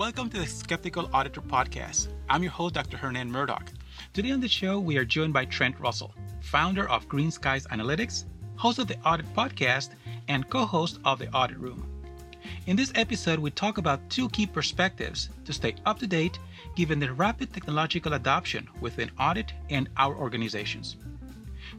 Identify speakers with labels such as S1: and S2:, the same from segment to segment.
S1: Welcome to the Skeptical Auditor Podcast. I'm your host, Dr. Hernan Murdock. Today on the show, we are joined by Trent Russell, founder of Greenskies Analytics, host of the Audit Podcast, and co host of the Audit Room. In this episode, we talk about two key perspectives to stay up to date given the rapid technological adoption within audit and our organizations.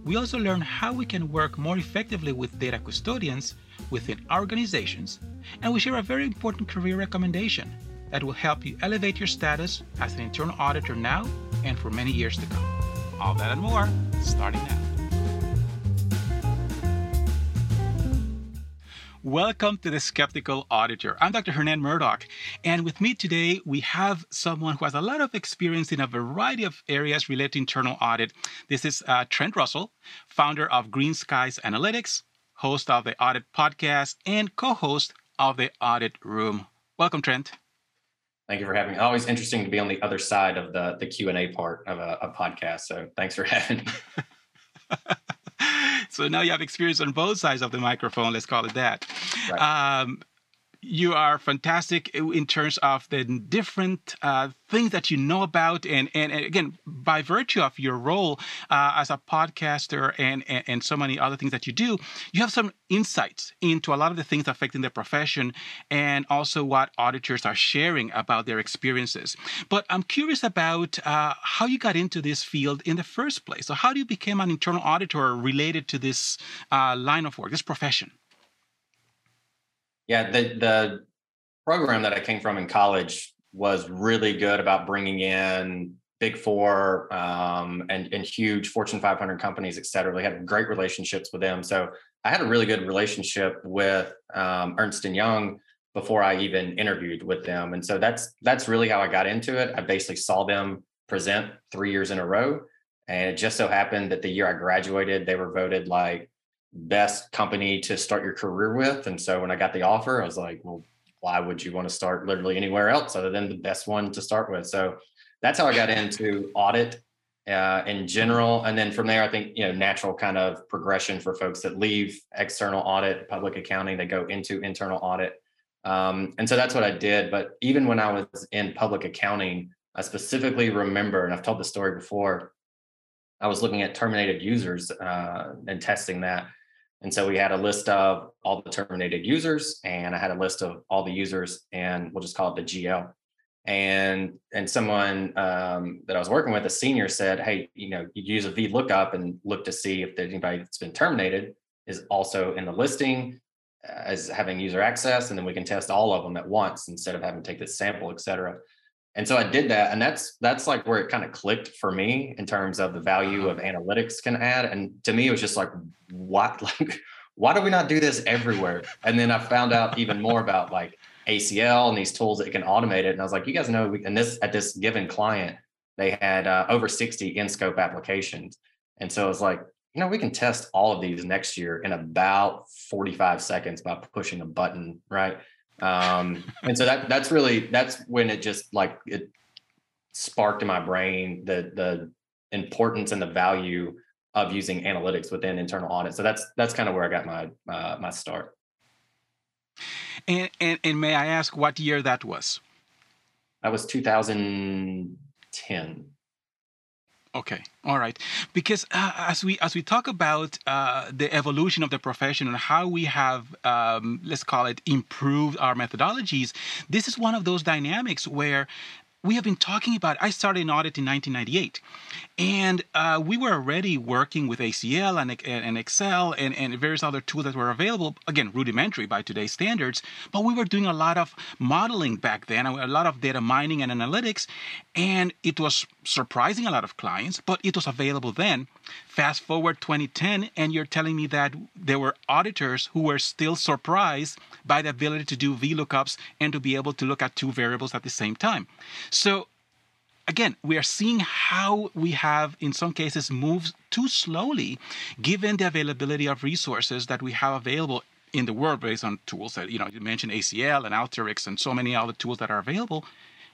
S1: We also learn how we can work more effectively with data custodians within our organizations, and we share a very important career recommendation that will help you elevate your status as an internal auditor now and for many years to come. All that and more starting now. Welcome to the Skeptical Auditor. I'm Dr. Hernan Murdock, and with me today we have someone who has a lot of experience in a variety of areas related to internal audit. This is uh, Trent Russell, founder of Greenskies Analytics, host of the Audit Podcast, and co-host of the Audit Room. Welcome, Trent.
S2: Thank you for having me. Always interesting to be on the other side of the the Q and A part of a, a, podcast. So thanks for having me.
S1: so now you have experience on both sides of the microphone. Let's call it that. Right. Um, you are fantastic in terms of the different uh, things that you know about and, and, and again by virtue of your role uh, as a podcaster and, and, and so many other things that you do you have some insights into a lot of the things affecting the profession and also what auditors are sharing about their experiences. But i'm curious about uh, how you got into this field in the first place. So how do you become an internal auditor related to this uh, line of work this profession
S2: yeah, the the program that I came from in college was really good about bringing in big four um, and and huge Fortune 500 companies, et cetera. We had great relationships with them. So I had a really good relationship with um, Ernst and Young before I even interviewed with them, and so that's that's really how I got into it. I basically saw them present three years in a row, and it just so happened that the year I graduated, they were voted like best company to start your career with. And so when I got the offer, I was like, well, why would you want to start literally anywhere else other than the best one to start with? So that's how I got into audit uh, in general. And then from there, I think, you know, natural kind of progression for folks that leave external audit, public accounting, they go into internal audit. Um, and so that's what I did. But even when I was in public accounting, I specifically remember, and I've told the story before, I was looking at terminated users uh, and testing that. And so we had a list of all the terminated users, and I had a list of all the users, and we'll just call it the GL. And and someone um, that I was working with, a senior, said, "Hey, you know, you use a VLOOKUP and look to see if there's anybody that's been terminated is also in the listing as having user access, and then we can test all of them at once instead of having to take this sample, et cetera." And so i did that and that's that's like where it kind of clicked for me in terms of the value of analytics can add and to me it was just like what like why do we not do this everywhere? And then i found out even more about like acl and these tools that can automate it and i was like you guys know we, and this at this given client they had uh, over 60 in scope applications. And so it's like you know we can test all of these next year in about 45 seconds by pushing a button right um, and so that that's really that's when it just like it sparked in my brain the the importance and the value of using analytics within internal audit. So that's that's kind of where I got my uh, my start.
S1: And, and and may I ask what year that was?
S2: That was 2010.
S1: Okay, all right. Because uh, as we as we talk about uh, the evolution of the profession and how we have um, let's call it improved our methodologies, this is one of those dynamics where we have been talking about. I started an audit in 1998, and uh, we were already working with ACL and, and Excel and, and various other tools that were available. Again, rudimentary by today's standards, but we were doing a lot of modeling back then, a lot of data mining and analytics, and it was surprising a lot of clients, but it was available then. Fast forward 2010, and you're telling me that there were auditors who were still surprised by the ability to do VLOOKUPs and to be able to look at two variables at the same time. So again, we are seeing how we have, in some cases, moved too slowly given the availability of resources that we have available in the world based on tools that, you know, you mentioned ACL and Alteryx and so many other tools that are available.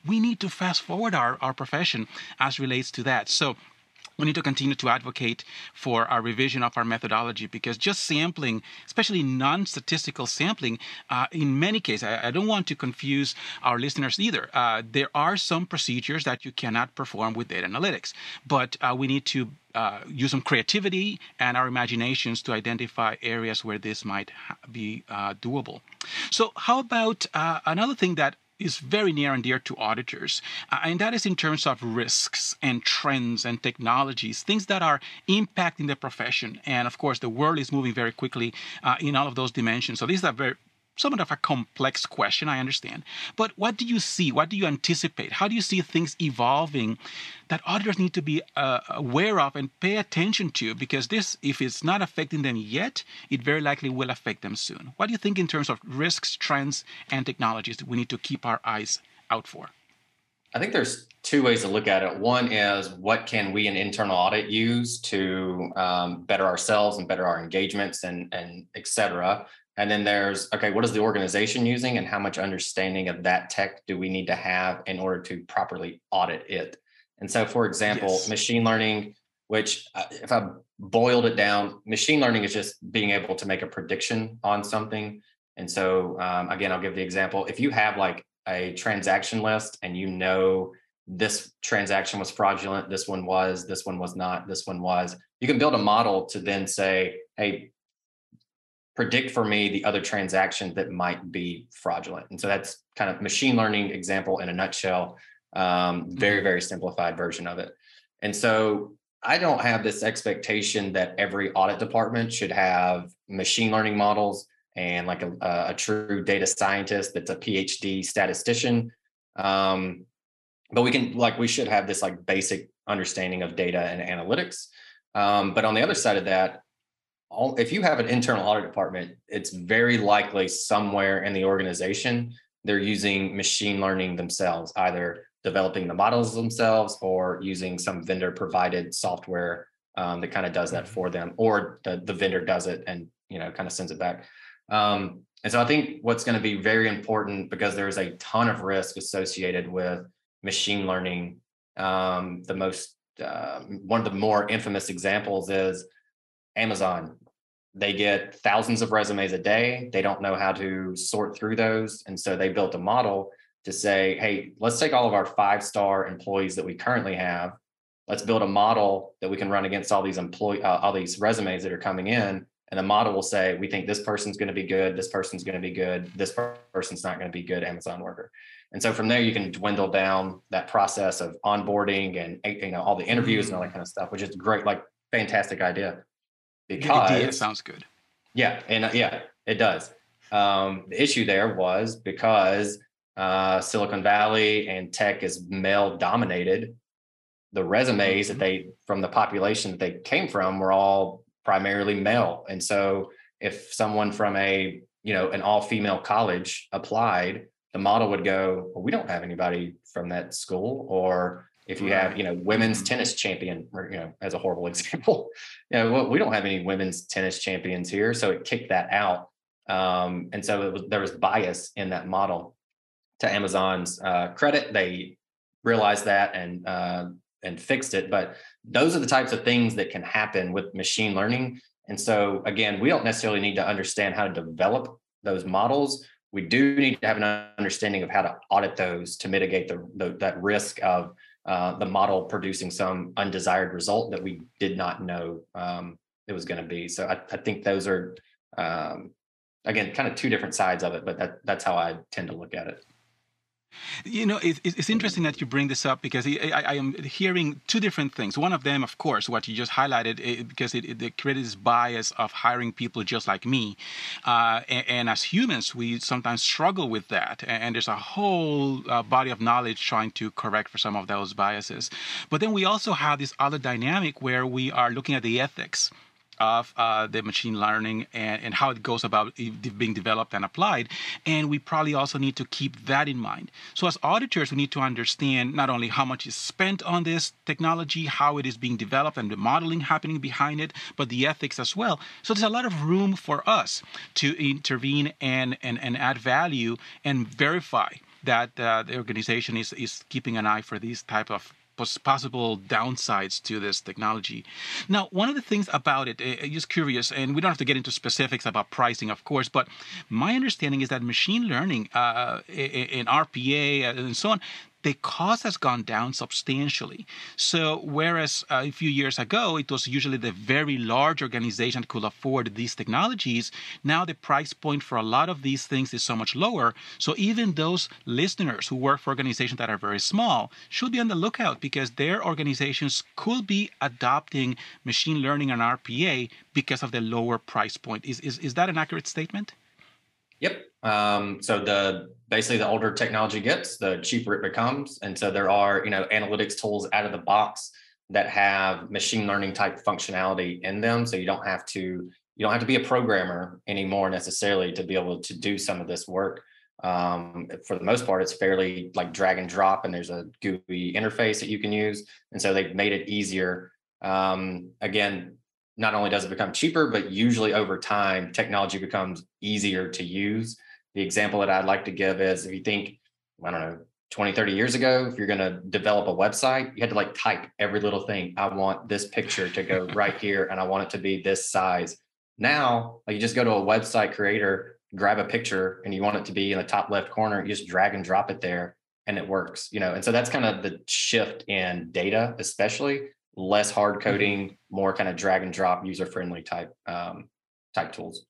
S1: We need to fast forward our, our profession as relates to that. So we need to continue to advocate for a revision of our methodology because just sampling, especially non statistical sampling, uh, in many cases, I, I, don't want to confuse our listeners either. Uh, there are some procedures that you cannot perform with data analytics, but uh, we need to uh, use some creativity and our imaginations to identify areas where this might be uh, doable. So, how about uh, another thing that is very near and dear to auditors, uh, and that is in terms of risks and trends and technologies, things that are impacting the profession. And of course, the world is moving very quickly uh, in all of those dimensions. So these are very somewhat of a complex question, I understand. But what do you see? What do you anticipate? How do you see things evolving that auditors need to be uh, aware of and pay attention to? Because this, if it's not affecting them yet, it very likely will affect them soon. What do you think in terms of risks, trends, and technologies that we need to keep our eyes out for?
S2: I think there's two ways to look at it. One is what can we in internal audit use to um, better ourselves and better our engagements and and et cetera. And then there's, okay, what is the organization using and how much understanding of that tech do we need to have in order to properly audit it? And so, for example, yes. machine learning, which uh, if I boiled it down, machine learning is just being able to make a prediction on something. And so, um, again, I'll give the example. If you have like a transaction list and you know this transaction was fraudulent, this one was, this one was not, this one was, you can build a model to then say, hey, predict for me the other transactions that might be fraudulent. And so that's kind of machine learning example in a nutshell. Um, very, mm-hmm. very simplified version of it. And so I don't have this expectation that every audit department should have machine learning models and like a, a true data scientist that's a PhD statistician. Um, but we can like we should have this like basic understanding of data and analytics. Um, but on the other side of that, if you have an internal audit department, it's very likely somewhere in the organization they're using machine learning themselves, either developing the models themselves or using some vendor provided software um, that kind of does that mm-hmm. for them, or the, the vendor does it and you know kind of sends it back. Um, and so I think what's going to be very important because there's a ton of risk associated with machine learning. Um, the most uh, one of the more infamous examples is Amazon. They get thousands of resumes a day. They don't know how to sort through those. And so they built a model to say, hey, let's take all of our five star employees that we currently have. Let's build a model that we can run against all these employee, uh, all these resumes that are coming in. And the model will say, we think this person's going to be good. This person's going to be good. This person's not going to be good Amazon worker. And so from there, you can dwindle down that process of onboarding and you know all the interviews and all that mm. kind of stuff, which is great, like fantastic idea
S1: because it sounds good.
S2: Yeah, and uh, yeah, it does. Um, the issue there was because uh, Silicon Valley and tech is male dominated. The resumes mm-hmm. that they from the population that they came from were all primarily male, and so if someone from a you know an all female college applied, the model would go, well, "We don't have anybody from that school," or if you have, you know, women's mm-hmm. tennis champion, or, you know, as a horrible example, you know, we don't have any women's tennis champions here. So it kicked that out. Um, and so was, there was bias in that model to Amazon's uh, credit. They realized that and, uh, and fixed it. But those are the types of things that can happen with machine learning. And so again, we don't necessarily need to understand how to develop those models. We do need to have an understanding of how to audit those to mitigate the, the that risk of uh, the model producing some undesired result that we did not know um, it was going to be. So I, I, think those are, um, again, kind of two different sides of it, but that, that's how I tend to look at it.
S1: You know, it's, it's interesting that you bring this up because I, I, am hearing two different things. One of them, of course, what you just highlighted, it, because it, it, creates this bias of hiring people just like me. Uh, and, and, as humans, we sometimes struggle with that. And, and there's a whole uh, body of knowledge trying to correct for some of those biases. But then we also have this other dynamic where we are looking at the ethics of uh, the machine learning and, and how it goes about being developed and applied. And we probably also need to keep that in mind. So, as auditors, we need to understand not only how much is spent on this technology, how it is being developed, and the modeling happening behind it, but the ethics as well. So, there's a lot of room for us to intervene and, and, and add value and verify that uh, the organization is, is keeping an eye for these type of possible downsides to this technology. Now, one of the things about it, uh, just curious, and we don't have to get into specifics about pricing, of course, but my understanding is that machine learning uh, in RPA and so on, the cost has gone down substantially. So, whereas uh, a few years ago it was usually the very large organization that could afford these technologies, now the price point for a lot of these things is so much lower. So, even those listeners who work for organizations that are very small should be on the lookout because their organizations could be adopting machine learning and RPA because of the lower price point. Is, is, is that an accurate statement?
S2: Yep. Um, so the basically the older technology gets, the cheaper it becomes. And so there are, you know, analytics tools out of the box that have machine learning type functionality in them. So you don't have to, you don't have to be a programmer anymore necessarily to be able to do some of this work. Um, for the most part, it's fairly like drag and drop, and there's a GUI interface that you can use. And so they've made it easier. Um, again, not only does it become cheaper, but usually over time, technology becomes easier to use. The example that I'd like to give is if you think, I don't know, 20, 30 years ago, if you're going to develop a website, you had to like type every little thing. I want this picture to go right here and I want it to be this size. Now, like you just go to a website creator, grab a picture and you want it to be in the top left corner, you just drag and drop it there and it works, you know. And so that's kind of the shift in data, especially less hard mm-hmm. coding, more kind of drag and drop, user friendly type um, type tools.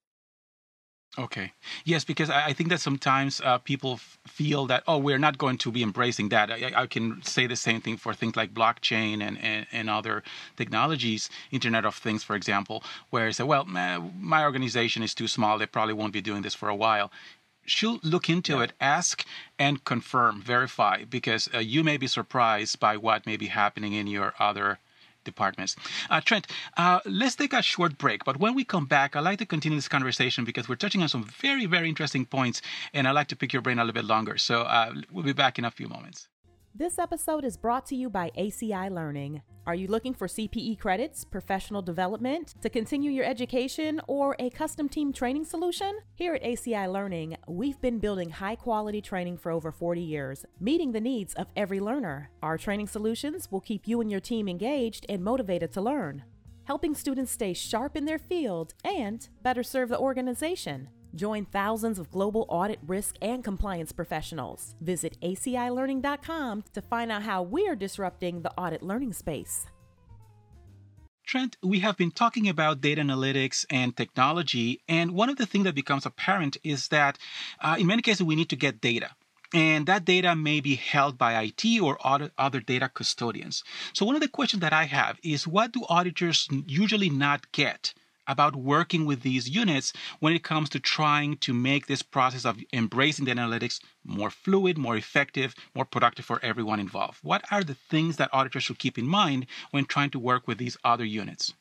S1: Okay. Yes, because I think that sometimes uh, people f- feel that, oh, we're not going to be embracing that. I, I, can say the same thing for things like blockchain and, and, and other technologies, Internet of Things, for example, where I say, well, my organization is too small. They probably won't be doing this for a while should look into yeah. it, ask and confirm, verify, because uh, you may be surprised by what may be happening in your other departments. Uh, Trent, uh, let's take a short break. But when we come back, I'd like to continue this conversation because we're touching on some very, very interesting points, and I'd like to pick your brain a little bit longer. So uh, we'll be back in a few moments.
S3: This episode is brought to you by ACI Learning. Are you looking for CPE credits, professional development, to continue your education, or a custom team training solution? Here at ACI Learning, we've been building high quality training for over 40 years, meeting the needs of every learner. Our training solutions will keep you and your team engaged and motivated to learn, helping students stay sharp in their field and better serve the organization. Join thousands of global audit, risk, and compliance professionals. Visit acilearning.com to find out how we're disrupting the audit learning space.
S1: Trent, we have been talking about data analytics and technology, and one of the things that becomes apparent is that uh, in many cases we need to get data. And that data may be held by IT or other data custodians. So, one of the questions that I have is what do auditors usually not get about working with these units when it comes to trying to make this process of embracing the analytics more fluid, more effective, more productive for everyone involved? What are the things that auditors should keep in mind when trying to work with these other units?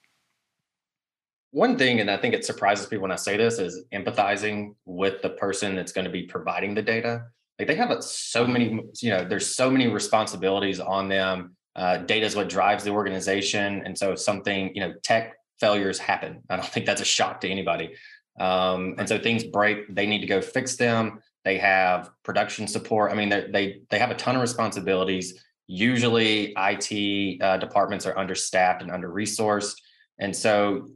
S2: One thing, and I think it surprises people when I say this, is empathizing with the person that's going to be providing the data. Like they have so many, you know, there's so many responsibilities on them. Uh, data is what drives the organization, and so something, you know, tech failures happen. I don't think that's a shock to anybody. Um, and so things break, they need to go fix them. They have production support. I mean, they they have a ton of responsibilities. Usually, IT uh, departments are understaffed and under resourced, and so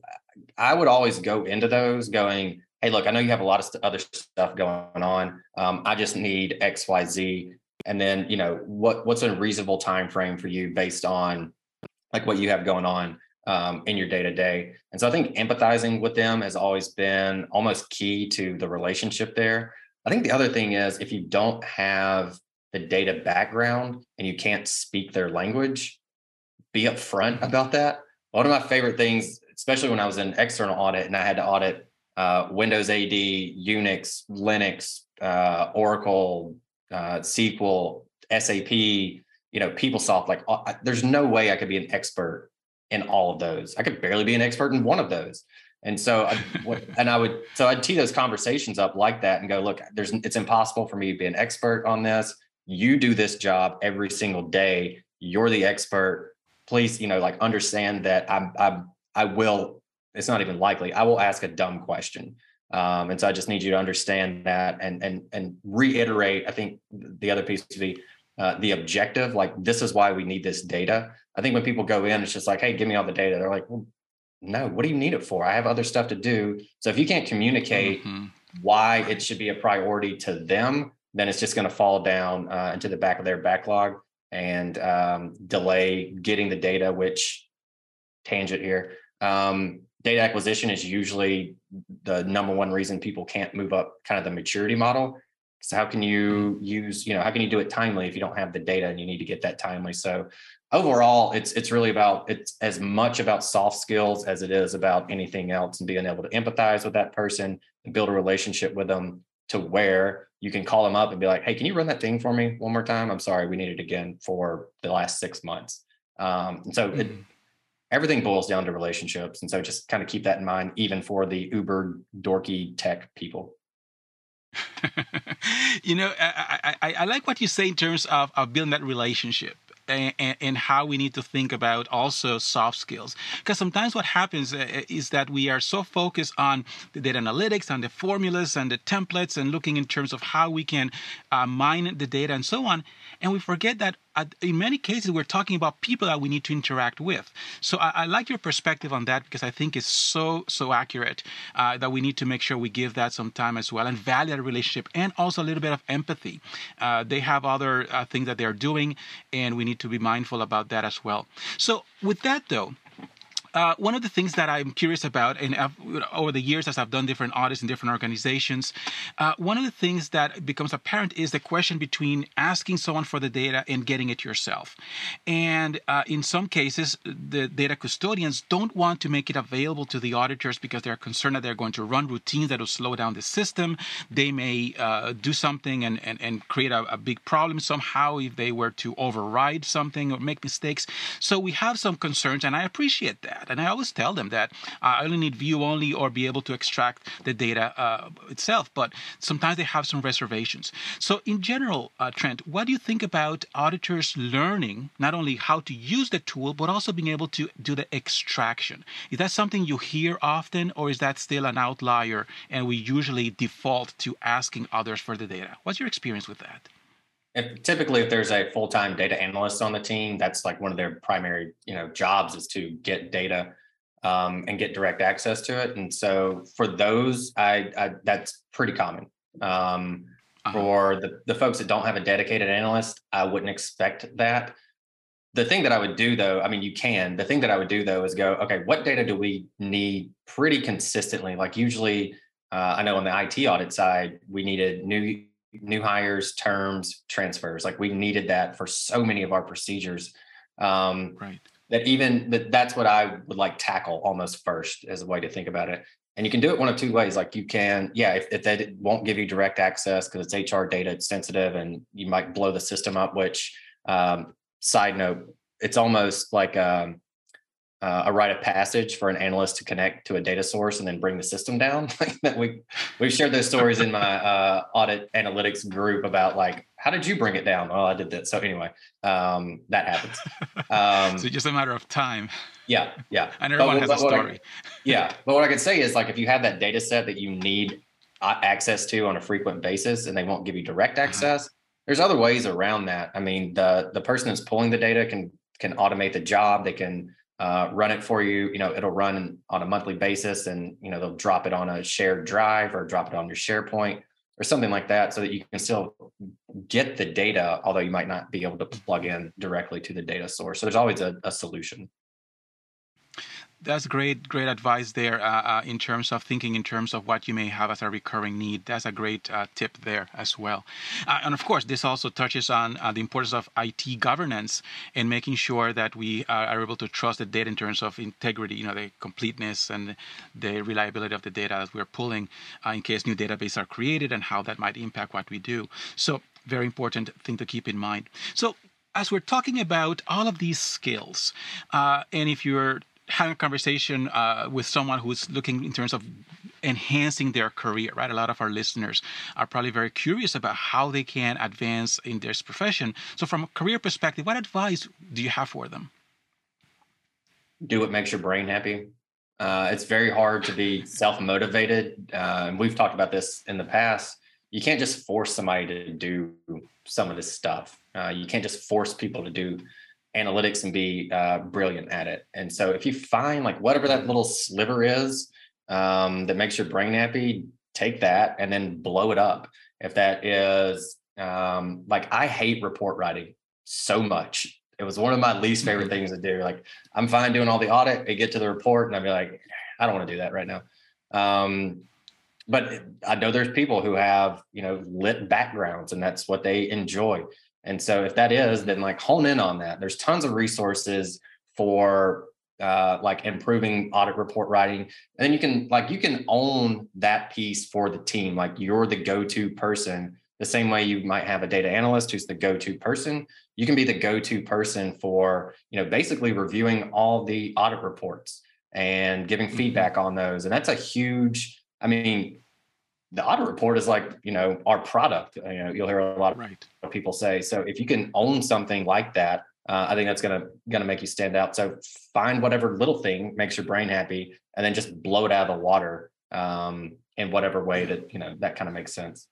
S2: I would always go into those going, "Hey, look, I know you have a lot of st- other stuff going on. Um, I just need X, Y, Z." And then, you know, what what's a reasonable time frame for you based on like what you have going on um, in your day to day. And so I think empathizing with them has always been almost key to the relationship there. I think the other thing is if you don't have the data background and you can't speak their language, be upfront about that. One of my favorite things, especially when I was in external audit and I had to audit uh, Windows AD, Unix, Linux, uh, Oracle, uh, SQL, SAP, you know, PeopleSoft. Like, uh, there's no way I could be an expert in all of those. I could barely be an expert in one of those. And so, I, and I would, so I'd tee those conversations up like that and go, look, there's, it's impossible for me to be an expert on this. You do this job every single day. You're the expert. Please, you know, like understand that I'm, I'm, I will, it's not even likely. I will ask a dumb question. Um, and so I just need you to understand that and, and, and reiterate, I think the other piece to be, uh, the objective, like this is why we need this data. I think when people go in, it's just like, hey, give me all the data. They're like, well, no, what do you need it for? I have other stuff to do. So if you can't communicate mm-hmm. why it should be a priority to them, then it's just going to fall down uh, into the back of their backlog and um, delay getting the data. Which tangent here, um, data acquisition is usually the number one reason people can't move up kind of the maturity model so how can you use, you know, how can you do it timely if you don't have the data and you need to get that timely? So overall, it's it's really about it's as much about soft skills as it is about anything else and being able to empathize with that person and build a relationship with them to where you can call them up and be like, hey, can you run that thing for me one more time? I'm sorry, we need it again for the last six months. Um, and so mm-hmm. it, everything boils down to relationships. And so just kind of keep that in mind, even for the uber dorky tech people.
S1: you know, I, I, I, like what you say in terms of, of building that relationship and, and, how we need to think about also soft skills. Because sometimes what happens uh, is that we are so focused on the data analytics, and the formulas and the templates, and looking in terms of how we can uh, mine the data and so on, and we forget that in many cases we're talking about people that we need to interact with. So i, I like your perspective on that because i think it's so so accurate uh, that we need to make sure we give that some time as well and value that relationship and also a little bit of empathy. Uh, they have other uh, things that they're doing and we need to be mindful about that as well. So with that though uh, one of the things that I'm curious about, and I've, over the years as I've done different audits in different organizations, uh, one of the things that becomes apparent is the question between asking someone for the data and getting it yourself. And uh, in some cases, the data custodians don't want to make it available to the auditors because they're concerned that they're going to run routines that will slow down the system. They may uh, do something and, and, and create a, a big problem somehow if they were to override something or make mistakes. So we have some concerns, and I appreciate that that. And I always tell them that I only need view only or be able to extract the data uh, itself. But sometimes they have some reservations. So, in general, uh, Trent, what do you think about auditors learning not only how to use the tool, but also being able to do the extraction? Is that something you hear often, or is that still an outlier and we usually default to asking others for the data? What's your experience with that?
S2: If typically if there's a full-time data analyst on the team that's like one of their primary you know jobs is to get data um, and get direct access to it. And so for those i, I that's pretty common. Um, uh-huh. for the, the folks that don't have a dedicated analyst i wouldn't expect that. The thing that i would do though i mean you can. The thing that i would do though is go okay what data do we need pretty consistently? Like usually uh, i know on the it audit side we needed new new hires, terms, transfers. Like we needed that for so many of our procedures. Um, right. That even that that's what I would like tackle almost first as a way to think about it. And you can do it one of two ways. Like you can, yeah, if, if they won't give you direct access because it's HR data, it's sensitive, and you might blow the system up. Which, um, side note, it's almost like um, uh, a rite of passage for an analyst to connect to a data source and then bring the system down. that we we've shared those stories in my uh, audit analytics group about like how did you bring it down? Well, I did that. So anyway, um, that happens.
S1: Um, so just a matter of time.
S2: Yeah, yeah.
S1: And everyone but, has but, a story.
S2: I, yeah, but what I can say is like if you have that data set that you need access to on a frequent basis, and they won't give you direct uh-huh. access. Uh-huh. There's other ways around that. I mean, the the person that's pulling the data can can automate the job. They can uh, run it for you. You know, it'll run on a monthly basis, and you know they'll drop it on a shared drive or drop it on your SharePoint or something like that, so that you can still get the data, although you might not be able to plug in directly to the data source. So there's always a, a solution
S1: that's great, great advice there uh, uh, in terms of thinking in terms of what you may have as a recurring need. That's a great uh, tip there as well. Uh, and of course, this also touches on uh, the importance of IT governance and making sure that we are able to trust the data in terms of integrity, you know, the completeness and the reliability of the data that we're pulling uh, in case new databases are created and how that might impact what we do. So, very important thing to keep in mind. So, as we're talking about all of these skills, uh, and if you're having a conversation uh, with someone who's looking in terms of enhancing their career, right? A lot of our listeners are probably very curious about how they can advance in this profession. So, from a career perspective, what advice do you have for them?
S2: Do what makes your brain happy. Uh, it's very hard to be self motivated. Uh, and we've talked about this in the past. You can't just force somebody to do some of this stuff. Uh, you can't just force people to do analytics and be uh, brilliant at it. And so if you find like whatever that little sliver is um, that makes your brain happy, take that and then blow it up. If that is um, like I hate report writing so much. It was one of my least favorite things to do. Like I'm fine doing all the audit, I get to the report, and I'd be like, I don't want to do that right now. Um, but I know there's people who have, you know, lit backgrounds and that's what they enjoy. And so if that is, then like hone in on that. There's tons of resources for uh, like improving audit report writing. And then you can like you can own that piece for the team. Like you're the go-to person. The same way you might have a data analyst who's the go-to person, you can be the go-to person for, you know, basically reviewing all the audit reports and giving mm-hmm. feedback on those. And that's a huge, I mean, the audit report is like, you know, our product. You know, you'll hear a lot
S1: right.
S2: of people say. So if you can own something like that, uh, I think that's gonna gonna make you stand out. So find whatever little thing makes your brain happy, and then just blow it out of the water um, in whatever way that you know that kind of makes sense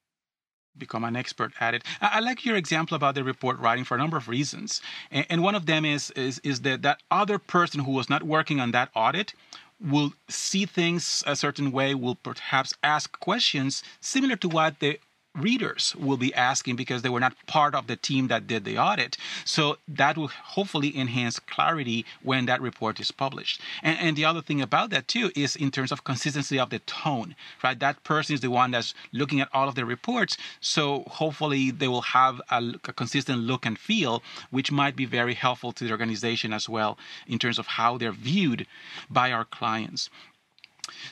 S1: become an expert at it. I, like your example about the report writing for a number of reasons, and, and one of them is is is that that other person who was not working on that audit will see things a certain way, will perhaps ask questions similar to what the readers will be asking because they were not part of the team that did the audit. So that will hopefully enhance clarity when that report is published. And, and, the other thing about that too is in terms of consistency of the tone, right? That person is the one that's looking at all of the reports. So hopefully they will have a, a consistent look and feel, which might be very helpful to the organization as well in terms of how they're viewed by our clients.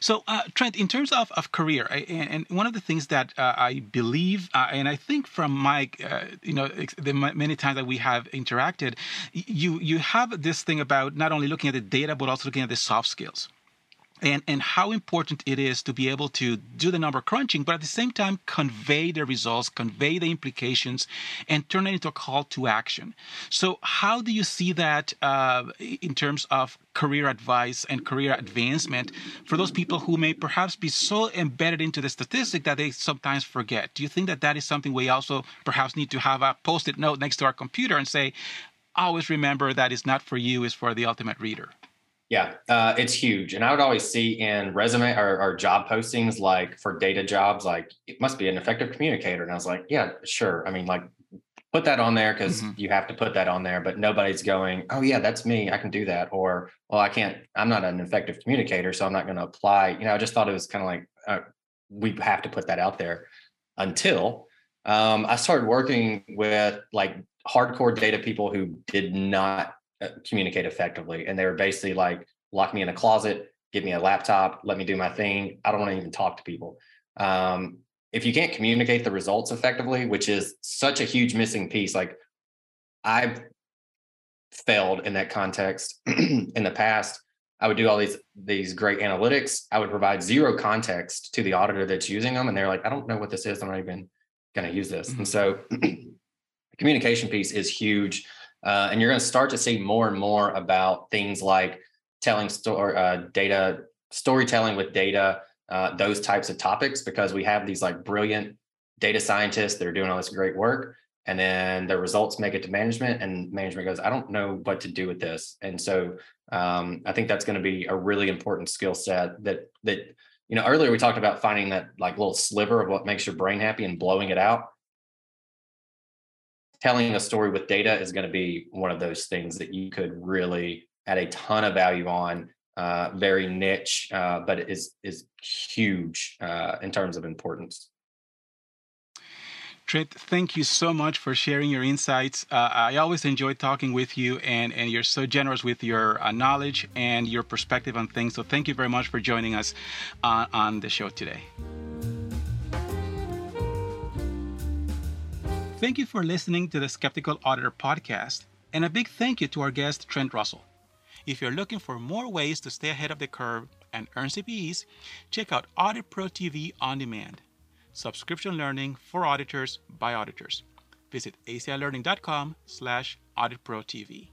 S1: So, uh, Trent, in terms of, of career, I, and one of the things that uh, I believe, uh, and I think from my, uh, you know, the many times that we have interacted, you you have this thing about not only looking at the data but also looking at the soft skills and and how important it is to be able to do the number crunching but at the same time convey the results convey the implications and turn it into a call to action. So how do you see that uh, in terms of career advice and career advancement for those people who may perhaps be so embedded into the statistic that they sometimes forget? Do you think that that is something we also perhaps need to have a post-it note next to our computer and say always remember that it's not for you it's for the ultimate reader
S2: yeah, uh, it's huge. And I would always see in resume or, or, job postings, like for data jobs, like it must be an effective communicator. And I was like, yeah, sure. I mean, like put that on there because mm-hmm. you have to put that on there, but nobody's going, oh, yeah, that's me. I can do that. Or, well, I can't, I'm not an effective communicator, so I'm not going to apply. You know, I just thought it was kind of like, uh, we have to put that out there until um, I started working with like hardcore data people who did not communicate effectively. And they were basically like, lock me in a closet, give me a laptop, let me do my thing. I don't want to even talk to people. Um, if you can't communicate the results effectively, which is such a huge missing piece, like I've failed in that context in the past. I would do all these these great analytics. I would provide zero context to the auditor that's using them, and they're like, "I don't know what this is. I'm not even going to use this." Mm-hmm. And so, the communication piece is huge. Uh, and you're going to start to see more and more about things like telling story uh, data, storytelling with data, uh, those types of topics, because we have these like brilliant data scientists that are doing all this great work. And then the results make it to management, and management goes, I don't know what to do with this. And so um, I think that's going to be a really important skill set that that you know earlier we talked about finding that like little sliver of what makes your brain happy and blowing it out telling a story with data is going to be one of those things that you could really add a ton of value on. Uh, very niche, uh, but is is huge uh, in terms of importance.
S1: Trent, thank you so much for sharing your insights. Uh, I always enjoy talking with you, and, and you're so generous with your uh, knowledge and your perspective on things. So, thank you very much for joining us uh, on the show today. Thank you for listening to the Skeptical Auditor podcast, and a big thank you to our guest, Trent Russell. If you're looking for more ways to stay ahead of the curve and earn CPEs, check out Audit Pro TV on demand. Subscription learning for auditors by auditors. Visit acilearning.com slash auditprotv.